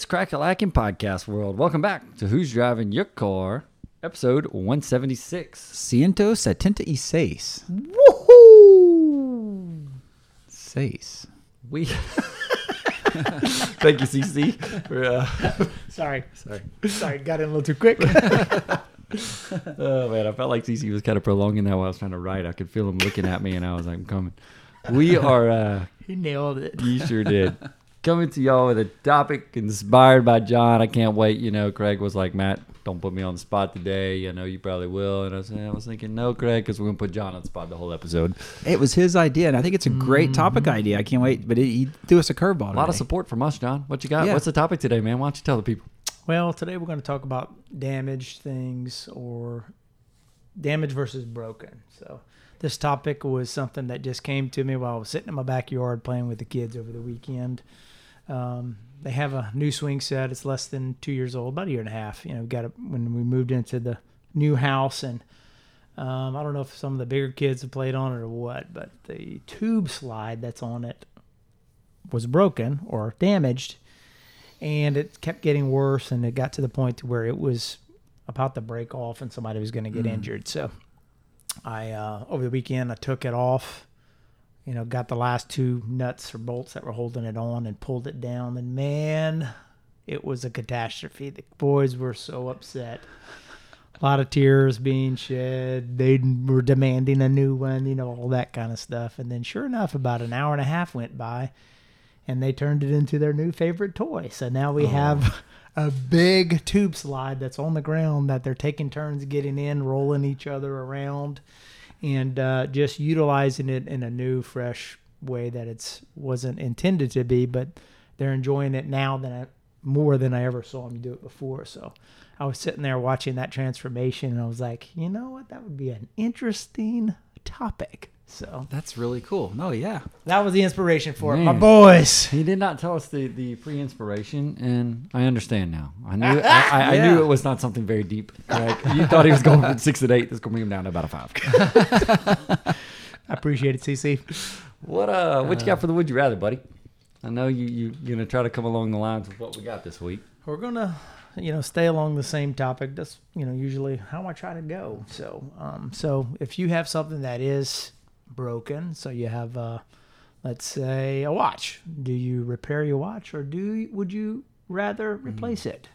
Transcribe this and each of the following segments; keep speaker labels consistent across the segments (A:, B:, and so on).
A: What's crack a lacking podcast world? Welcome back to Who's Driving Your Car, episode 176.
B: Ciento setenta y seis.
C: Woohoo!
B: Seis.
A: We thank you, CC. For, uh,
C: Sorry. Sorry. Sorry, got in a little too quick.
A: oh man, I felt like CC was kind of prolonging that while I was trying to write. I could feel him looking at me, and I was like, "I'm coming." We are. uh
C: he nailed it.
A: You sure did. Coming to y'all with a topic inspired by John. I can't wait. You know, Craig was like, Matt, don't put me on the spot today. I know you probably will. And I was, I was thinking, no, Craig, because we're going to put John on the spot the whole episode.
B: It was his idea, and I think it's a great mm-hmm. topic idea. I can't wait. But it, he threw us a curveball.
A: A lot of support from us, John. What you got?
B: Yeah.
A: What's the topic today, man? Why don't you tell the people?
C: Well, today we're going to talk about damaged things or damage versus broken. So, this topic was something that just came to me while I was sitting in my backyard playing with the kids over the weekend. Um, they have a new swing set. It's less than two years old, about a year and a half. You know, we got it when we moved into the new house, and um, I don't know if some of the bigger kids have played on it or what, but the tube slide that's on it was broken or damaged and it kept getting worse and it got to the point to where it was about to break off and somebody was going to get injured so i uh, over the weekend i took it off you know got the last two nuts or bolts that were holding it on and pulled it down. And man it was a catastrophe. The boys were so upset. A lot of tears being shed. They were demanding a new one you know all that kind of stuff. And then sure enough about an hour and a half went by and they turned it into their new favorite toy. So now we oh. have a big tube slide that's on the ground that they're taking turns getting in, rolling each other around, and uh, just utilizing it in a new, fresh way that it's wasn't intended to be. But they're enjoying it now than I, more than I ever saw them do it before. So I was sitting there watching that transformation, and I was like, you know what, that would be an interesting topic. So
B: That's really cool. No, yeah.
C: that was the inspiration for it, my boys.
A: He did not tell us the, the pre inspiration, and I understand now. I knew I, I, I knew it was not something very deep. Right? You thought he was going from six to eight. This is going to bring him down to about a five.
C: I appreciate it, CC.
A: What uh, what you got for the would you rather, buddy? I know you you you're gonna try to come along the lines of what we got this week.
C: We're gonna, you know, stay along the same topic. That's you know usually how I try to go. So, um, so if you have something that is broken, so you have, uh, let's say, a watch, do you repair your watch, or do you, would you rather replace it?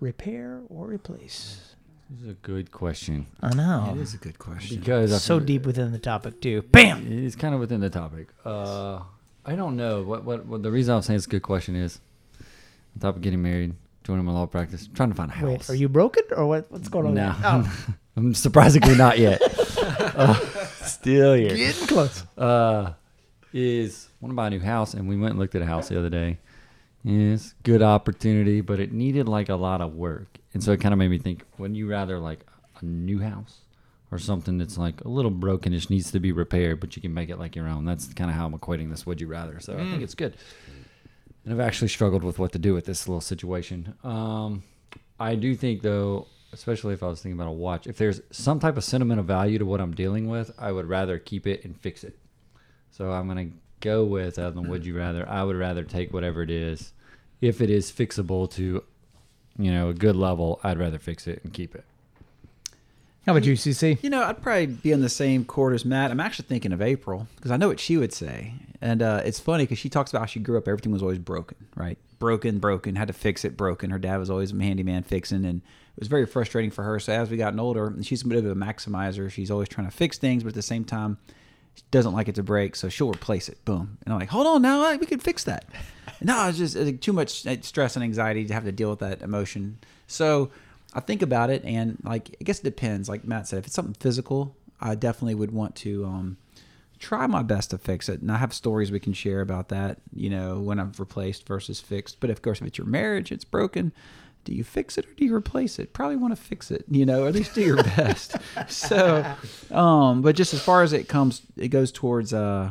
C: Repair or replace?
A: This is a good question
C: I know.
B: It is a good question.
A: because I
C: so deep within the topic too. Bam.
A: It's kind of within the topic. Uh, I don't know what what, what the reason I'm saying it's a good question is on top of getting married, joining my law practice, trying to find a house.
C: Wait, are you broken or what? What's going on?
A: No.
C: Oh,
A: I'm surprisingly not yet. Uh, still here.
C: getting close.
A: uh, is want to buy a new house, and we went and looked at a house the other day. It's good opportunity, but it needed like a lot of work, and so it kind of made me think: Wouldn't you rather like a new house or something that's like a little brokenish, needs to be repaired, but you can make it like your own? That's kind of how I'm equating this. Would you rather? So I think it's good. And I've actually struggled with what to do with this little situation. Um, I do think though, especially if I was thinking about a watch, if there's some type of sentimental value to what I'm dealing with, I would rather keep it and fix it. So I'm gonna go with other than would you rather. I would rather take whatever it is, if it is fixable to, you know, a good level. I'd rather fix it and keep it.
C: How about you, CC?
B: You know, I'd probably be in the same court as Matt. I'm actually thinking of April because I know what she would say. And uh, it's funny because she talks about how she grew up, everything was always broken, right? Broken, broken, had to fix it, broken. Her dad was always a handyman fixing, and it was very frustrating for her. So as we gotten older, and she's a bit of a maximizer, she's always trying to fix things, but at the same time, she doesn't like it to break, so she'll replace it. Boom. And I'm like, hold on now, we can fix that. no, it's just uh, too much uh, stress and anxiety to have to deal with that emotion. So I think about it, and like I guess it depends. Like Matt said, if it's something physical, I definitely would want to um, try my best to fix it. And I have stories we can share about that. You know, when I've replaced versus fixed. But of course, if it's your marriage, it's broken. Do you fix it or do you replace it? Probably want to fix it, you know, at least do your best. so, um, but just as far as it comes, it goes towards, uh,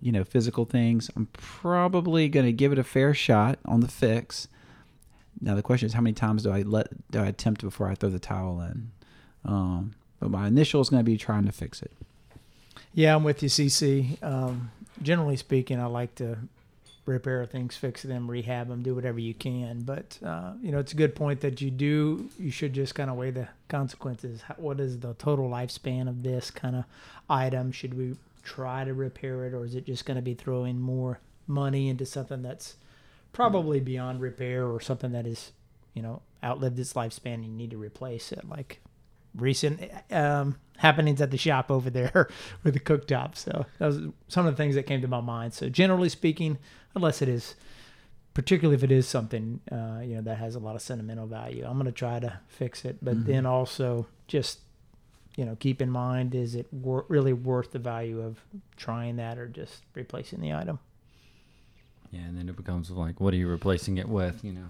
B: you know, physical things. I'm probably going to give it a fair shot on the fix now the question is, how many times do I let do I attempt before I throw the towel in? Um, but my initial is going to be trying to fix it.
C: Yeah, I'm with you, CC. Um, generally speaking, I like to repair things, fix them, rehab them, do whatever you can. But uh, you know, it's a good point that you do. You should just kind of weigh the consequences. What is the total lifespan of this kind of item? Should we try to repair it, or is it just going to be throwing more money into something that's probably beyond repair or something that is, you know, outlived its lifespan and you need to replace it. Like recent um, happenings at the shop over there with the cooktop. So that was some of the things that came to my mind. So generally speaking, unless it is, particularly if it is something, uh, you know, that has a lot of sentimental value, I'm going to try to fix it. But mm-hmm. then also just, you know, keep in mind, is it wor- really worth the value of trying that or just replacing the item?
A: Yeah, and then it becomes like, what are you replacing it with? You know,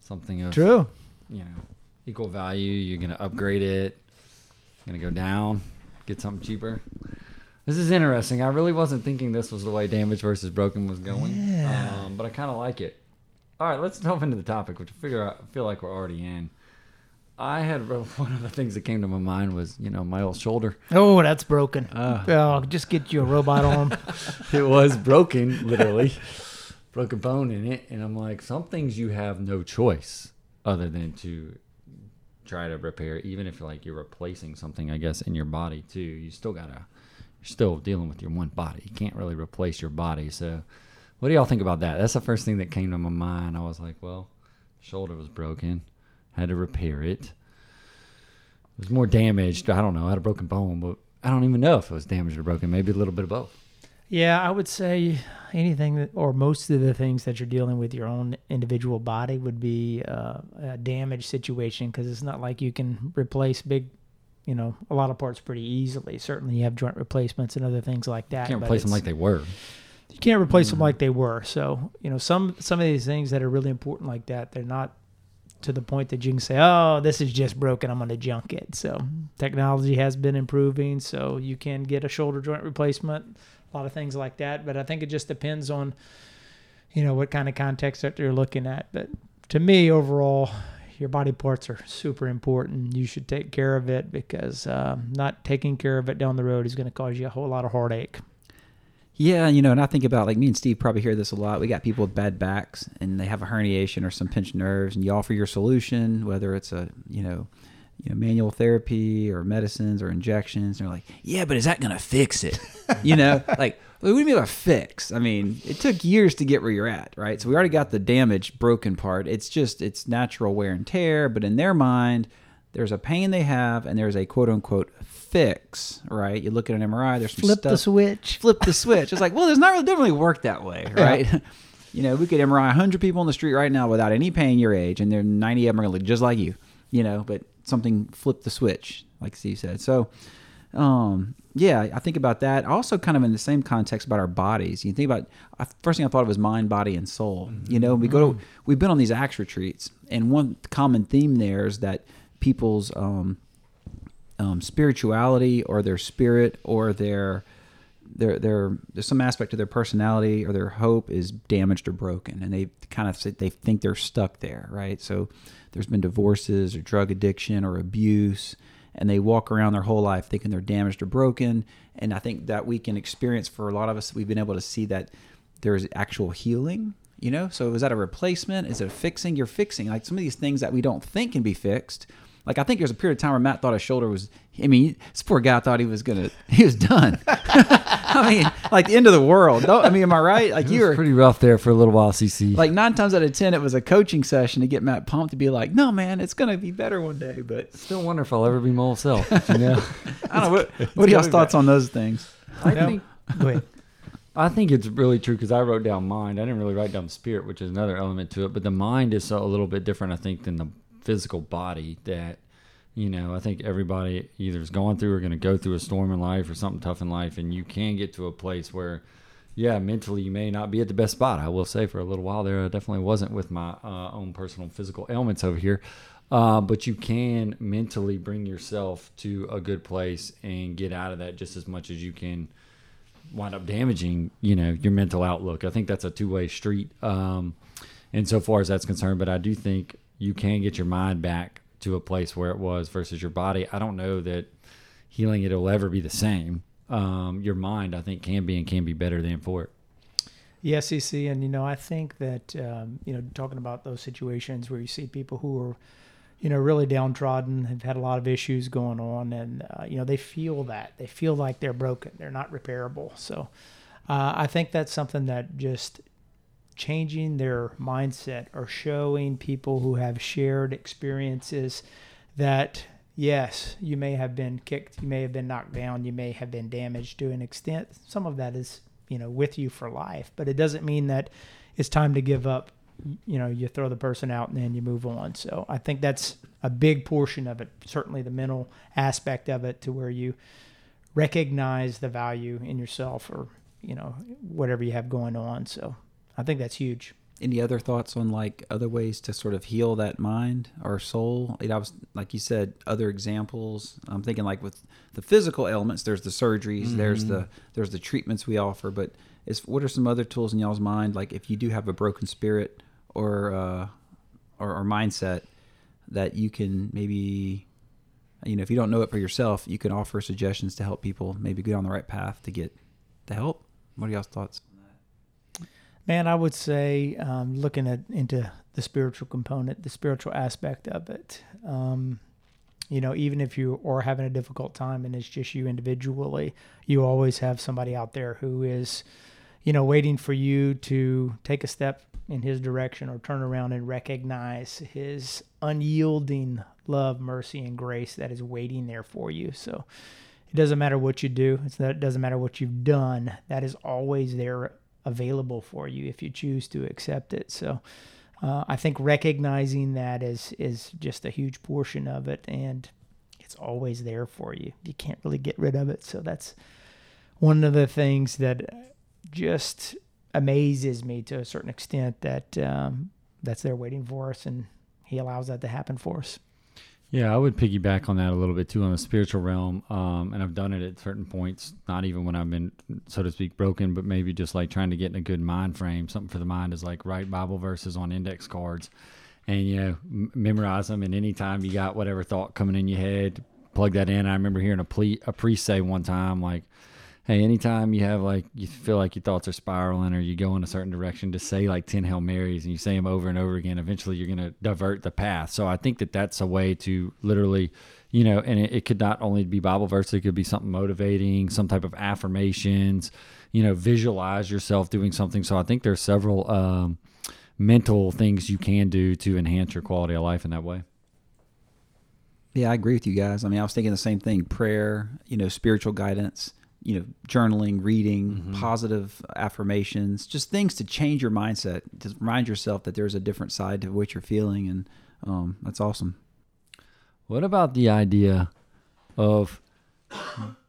A: something of
C: true.
A: You know, equal value. You're gonna upgrade it. Gonna go down, get something cheaper. This is interesting. I really wasn't thinking this was the way damage versus broken was going. Yeah. Um, but I kind of like it. All right, let's delve into the topic, which I figure I feel like we're already in. I had one of the things that came to my mind was you know my old shoulder.
C: Oh, that's broken. Uh, oh, just get you a robot arm.
A: it was broken, literally broke a bone in it, and I'm like, some things you have no choice other than to try to repair, even if like you're replacing something, I guess, in your body too. You still gotta, you're still dealing with your one body. You can't really replace your body. So, what do y'all think about that? That's the first thing that came to my mind. I was like, well, shoulder was broken, had to repair it. It was more damaged. I don't know. I had a broken bone, but I don't even know if it was damaged or broken. Maybe a little bit of both.
C: Yeah, I would say anything that, or most of the things that you're dealing with your own individual body would be uh, a damage situation because it's not like you can replace big, you know, a lot of parts pretty easily. Certainly, you have joint replacements and other things like that.
A: You can't replace them like they were.
C: You can't replace mm-hmm. them like they were. So, you know, some some of these things that are really important like that, they're not to the point that you can say, "Oh, this is just broken. I'm going to junk it." So, technology has been improving, so you can get a shoulder joint replacement a lot of things like that. But I think it just depends on, you know, what kind of context that you're looking at. But to me, overall, your body parts are super important. You should take care of it because uh, not taking care of it down the road is going to cause you a whole lot of heartache.
B: Yeah, you know, and I think about like me and Steve probably hear this a lot. We got people with bad backs and they have a herniation or some pinched nerves, and you offer your solution, whether it's a you know you know, manual therapy or medicines or injections. And they're like, yeah, but is that going to fix it? you know, like, what do you mean by fix? I mean, it took years to get where you're at, right? So we already got the damaged, broken part. It's just, it's natural wear and tear. But in their mind, there's a pain they have and there's a quote unquote fix, right? You look at an MRI, there's some
C: flip
B: stuff.
C: the switch.
B: Flip the switch. It's like, well, there's not really, doesn't really work that way, right? Yeah. you know, we could MRI 100 people on the street right now without any pain your age, and they're 90 of them are going to look just like you, you know, but something flipped the switch, like Steve said. So, um, yeah, I think about that. Also, kind of in the same context about our bodies. You think about first thing I thought of was mind, body, and soul. Mm-hmm. You know, we go to mm-hmm. we've been on these ACTS retreats, and one common theme there is that people's um, um, spirituality or their spirit or their their their there's some aspect of their personality or their hope is damaged or broken, and they kind of they think they're stuck there, right? So there's been divorces or drug addiction or abuse and they walk around their whole life thinking they're damaged or broken and i think that we can experience for a lot of us we've been able to see that there's actual healing you know? So is that a replacement? Is it a fixing? You're fixing like some of these things that we don't think can be fixed Like I think there's a period of time where Matt thought his shoulder was. I mean, this poor guy thought he was gonna. He was done. I mean, like the end of the world. Don't, I mean, am I right? Like
A: It
B: you
A: was
B: were
A: pretty rough there for a little while, CC.
B: like nine times out of ten, it was a coaching session to get Matt pumped to be like, "No, man, it's gonna be better one day." But
A: Still wonder if I'll ever be my old self. You know,
B: I don't know what. What are y'all's thoughts on those things?
A: I
C: No.
A: think
C: Go ahead.
A: I think it's really true because I wrote down mind. I didn't really write down spirit, which is another element to it. But the mind is a little bit different, I think, than the physical body. That you know, I think everybody either is going through or going to go through a storm in life or something tough in life, and you can get to a place where, yeah, mentally you may not be at the best spot. I will say for a little while there, I definitely wasn't with my uh, own personal physical ailments over here. Uh, but you can mentally bring yourself to a good place and get out of that just as much as you can wind up damaging, you know, your mental outlook. I think that's a two way street, um, far as that's concerned. But I do think you can get your mind back to a place where it was versus your body. I don't know that healing it will ever be the same. Um, your mind, I think, can be and can be better than for it.
C: Yeah, CC, and you know, I think that um, you know, talking about those situations where you see people who are, you know, really downtrodden, have had a lot of issues going on, and uh, you know, they feel that they feel like they're broken, they're not repairable. So, uh, I think that's something that just changing their mindset or showing people who have shared experiences that yes, you may have been kicked, you may have been knocked down, you may have been damaged to an extent. Some of that is, you know, with you for life, but it doesn't mean that it's time to give up. You know, you throw the person out and then you move on. So I think that's a big portion of it. Certainly the mental aspect of it to where you recognize the value in yourself or, you know, whatever you have going on. So I think that's huge.
B: Any other thoughts on like other ways to sort of heal that mind or soul? I was like you said, other examples. I'm thinking like with the physical ailments, there's the surgeries, there's the there's the treatments we offer, but is what are some other tools in y'all's mind? Like if you do have a broken spirit or uh, or, or mindset that you can maybe you know if you don't know it for yourself, you can offer suggestions to help people maybe get on the right path to get the help. What are y'all's thoughts?
C: Man, I would say um, looking at into the spiritual component, the spiritual aspect of it. Um, you know, even if you are having a difficult time and it's just you individually, you always have somebody out there who is, you know, waiting for you to take a step in his direction or turn around and recognize his unyielding love, mercy, and grace that is waiting there for you. So it doesn't matter what you do. It's it doesn't matter what you've done. That is always there available for you if you choose to accept it. So uh, I think recognizing that is is just a huge portion of it, and it's always there for you. You can't really get rid of it. So that's one of the things that just amazes me to a certain extent that um, that's there waiting for us, and He allows that to happen for us.
A: Yeah, I would piggyback on that a little bit too on the spiritual realm. Um, and I've done it at certain points, not even when I've been, so to speak, broken, but maybe just like trying to get in a good mind frame. Something for the mind is like write Bible verses on index cards and, you know, m- memorize them. And anytime you got whatever thought coming in your head, plug that in. I remember hearing a, ple- a priest say one time, like, hey, anytime you have like you feel like your thoughts are spiraling or you go in a certain direction, just say like ten Hail Marys and you say them over and over again. Eventually, you're gonna divert the path. So I think that that's a way to literally, you know, and it, it could not only be Bible verse, it could be something motivating, some type of affirmations. You know, visualize yourself doing something. So I think there's several um, mental things you can do to enhance your quality of life in that way.
B: Yeah, I agree with you guys. I mean, I was thinking the same thing: prayer, you know, spiritual guidance, you know, journaling, reading, positive affirmations, just things to change your mindset, to remind yourself that there's a different side to what you're feeling, and um, that's awesome.
A: What about the idea of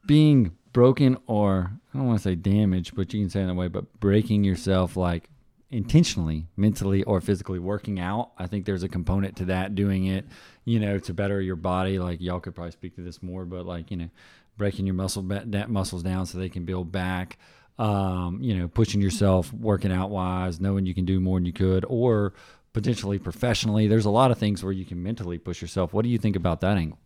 A: being broken or I don't want to say damaged, but you can say it a way, but breaking yourself like intentionally, mentally or physically working out. I think there's a component to that doing it, you know, to better your body. Like y'all could probably speak to this more, but like, you know, breaking your muscle muscles down so they can build back. Um, you know, pushing yourself working out wise, knowing you can do more than you could or potentially professionally. There's a lot of things where you can mentally push yourself. What do you think about that angle?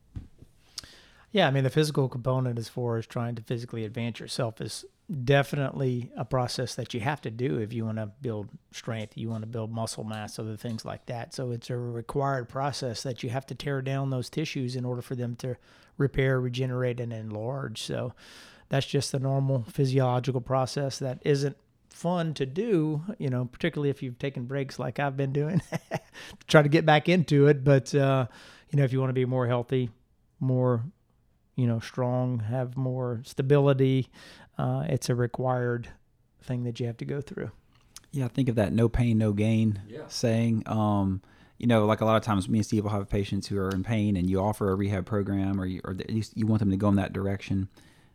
C: Yeah, I mean the physical component as far as trying to physically advance yourself is definitely a process that you have to do if you want to build strength, you want to build muscle mass, other things like that. So it's a required process that you have to tear down those tissues in order for them to repair, regenerate, and enlarge. So that's just the normal physiological process that isn't fun to do, you know, particularly if you've taken breaks like I've been doing, try to get back into it. But, uh, you know, if you want to be more healthy, more, you know, strong, have more stability, uh, it's a required thing that you have to go through.
B: Yeah, I think of that no pain, no gain
A: Yeah.
B: saying. Um, you know, like a lot of times, me and Steve will have patients who are in pain, and you offer a rehab program, or you, or least you want them to go in that direction.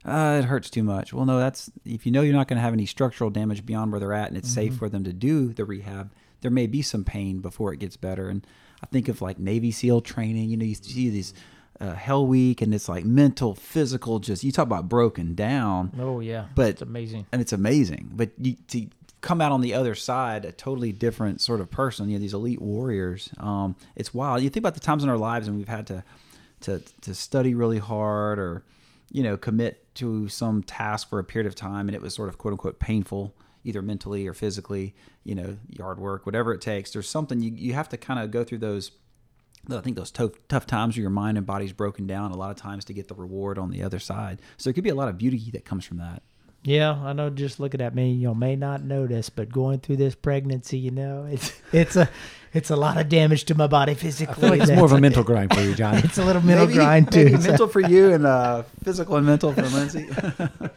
B: Uh, it hurts too much. Well, no, that's if you know you're not going to have any structural damage beyond where they're at, and it's safe for them to do the rehab. There may be some pain before it gets better, and I think of like Navy SEAL training. You know, you see these uh, Hell Week, and it's like mental, physical. Just you talk about broken down
C: Oh, yeah.
B: But-
C: it's amazing.
B: and it's amazing. But you to come out on the other side a totally different sort of person. You know, these elite warriors. Um, it's wild. You think about the times in our lives when we've had to to to study really hard or you know commit to some task for a period of time, and it was sort of quote unquote painful. Either mentally or physically, you know, yard work, whatever it takes. There's something you, you have to kind of go through those I think those tough tough times where your mind and body's broken down a lot of times to get the reward on the other side. So it could be a lot of beauty that comes from that.
C: Yeah, I know. Just looking at me, you may not notice, but going through this pregnancy, you know, it's it's a it's a lot of damage to my body physically.
A: I feel like it's more of a mental grind for you, John.
C: It's a little mental
B: Maybe-
C: grind too.
B: maybe
C: so-
B: mental for you and uh, physical and mental for Lindsay.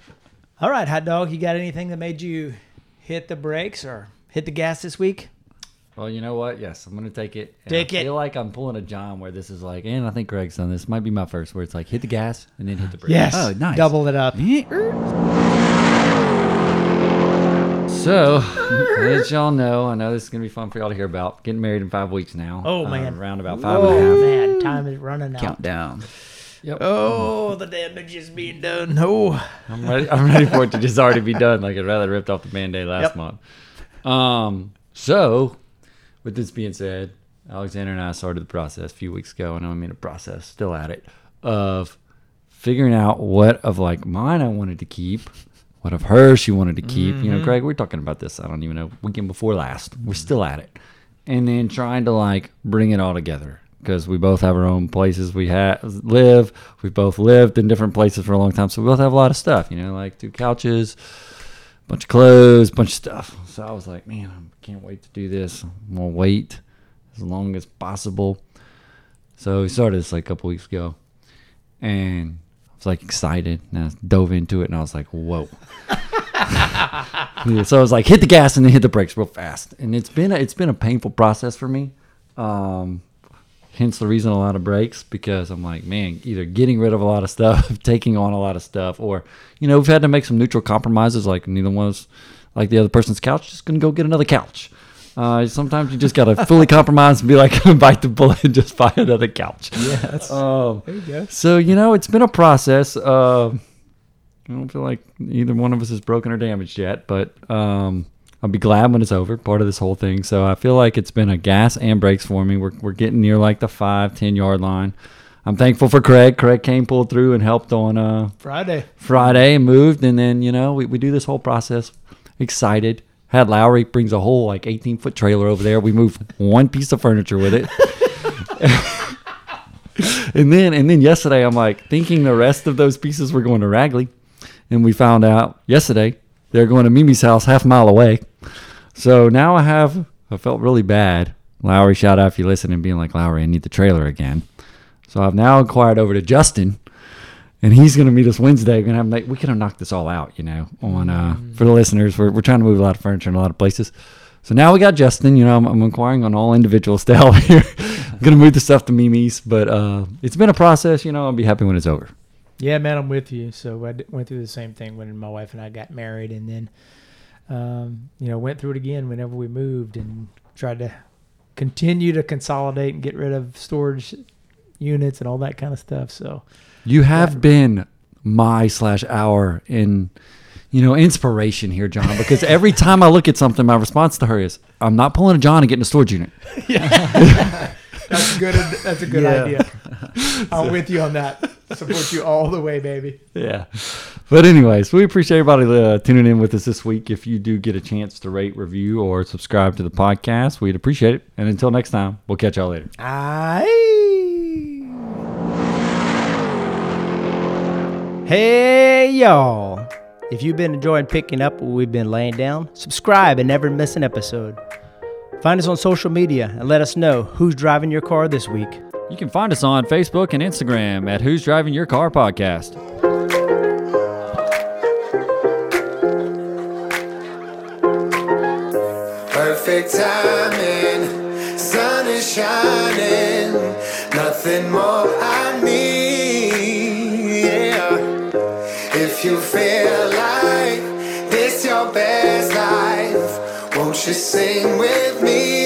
C: All right, hot dog. You got anything that made you hit the brakes or hit the gas this week?
A: Well, you know what? Yes, I'm gonna take it.
C: Take
A: I
C: it.
A: feel like I'm pulling a John where this is like, and I think Greg's done this. Might be my first, where it's like hit the gas and then hit the brakes.
C: Yes.
B: Oh, nice.
C: Double it up.
A: So, as y'all know, I know this is gonna be fun for y'all to hear about. Getting married in five weeks now.
C: Oh,
A: Uh,
C: man.
A: around about five and a
C: Oh
A: half.
C: man, time is running out.
B: Countdown.
A: Yep.
C: Oh, the damage is being done. Oh,
A: I'm ready. I'm ready for it to just already be done. Like I'd rather ripped off the band-aid last
C: Yep.
A: month. Um. So, with this being said, Alexandra and I started the process a few weeks ago, and I'm in a process, still at it, of figuring out what of like mine I wanted to keep, what of her she wanted to keep. You know, mm-hmm. Greg, we are talking about this. I don't even know weekend before last. We're still at it, and then trying to like bring it all together because we both have our own places we have live. We've both lived in different places for a long time, so we both have a lot of stuff. You know, like two couches, bunch of clothes, bunch of stuff. So I was like, man, I can't wait to do this. I'm gonna wait as long as possible. So we started this like a couple weeks ago, and like excited, and I dove into it, and I was like, whoa. Yeah, so I was like, hit the gas and then hit the brakes real fast, and it's been a, it's been a painful process for me. Um, hence the reason a lot of breaks because I'm like, man, either getting rid of a lot of stuff, taking on a lot of stuff, or you know, we've had to make some neutral compromises. Like neither one was like the other person's couch, just gonna go get another couch. Uh, sometimes you just gotta fully compromise and be like, bite the bullet and just buy another couch.
C: yes.
A: Um,
C: there you go.
A: so you know, it's been a process. Uh, I don't feel like either one of us is broken or damaged yet, but um, I'll be glad when it's over. Part of this whole thing. So I feel like it's been a gas and brakes for me. We're we're getting near like the five ten yard line. I'm thankful for Craig. Craig came pulled through and helped on uh,
C: Friday.
A: Friday moved, and then you know we, we do this whole process. Excited. Had Lowry brings a whole like 18 foot trailer over there. We move one piece of furniture with it. and then and then yesterday I'm like thinking the rest of those pieces were going to Ragley, and we found out yesterday they're going to Mimi's house half a mile away. So now I have I felt really bad. Lowry, shout out if you listen and being like Lowry, I need the trailer again. So I've now inquired over to Justin, and he's going to meet us Wednesday. We're gonna have like, we could have knocked this all out, you know. On uh, for the listeners, we're we're trying to move a lot of furniture in a lot of places. So now we got Justin. You know, I'm, I'm inquiring on all individuals to help here. I'm gonna move the stuff to Mimi's, but uh, it's been a process. You know, I'll be happy when it's over.
C: Yeah, man, I'm with you. So I went through the same thing when my wife and I got married, and then, um, you know, went through it again whenever we moved and tried to continue to consolidate and get rid of storage units and all that kind of stuff. So
A: You have been my slash our in, you know, inspiration here, John. Because every time I look at something, my response to her is, "I'm not pulling a John and getting a storage unit." Yeah.
C: that's good. That's a good
B: Yeah.
C: idea. I'm with you on that.
D: Support you all the way, baby.
A: Yeah. But anyways, we appreciate everybody uh, tuning in with us this week. If you do get a chance to rate, review, or subscribe to the podcast, we'd appreciate it. And until next time, we'll catch y'all later.
C: Aye. Hey, y'all. If you've been enjoying picking up what we've been laying down, subscribe and never miss an episode. Find us on social media and let us know who's driving your car this week.
A: You can find us on Facebook and Instagram at Who's Driving Your Car Podcast.
E: Perfect timing, sun is shining, nothing more I you feel like this your best life, won't you sing with me?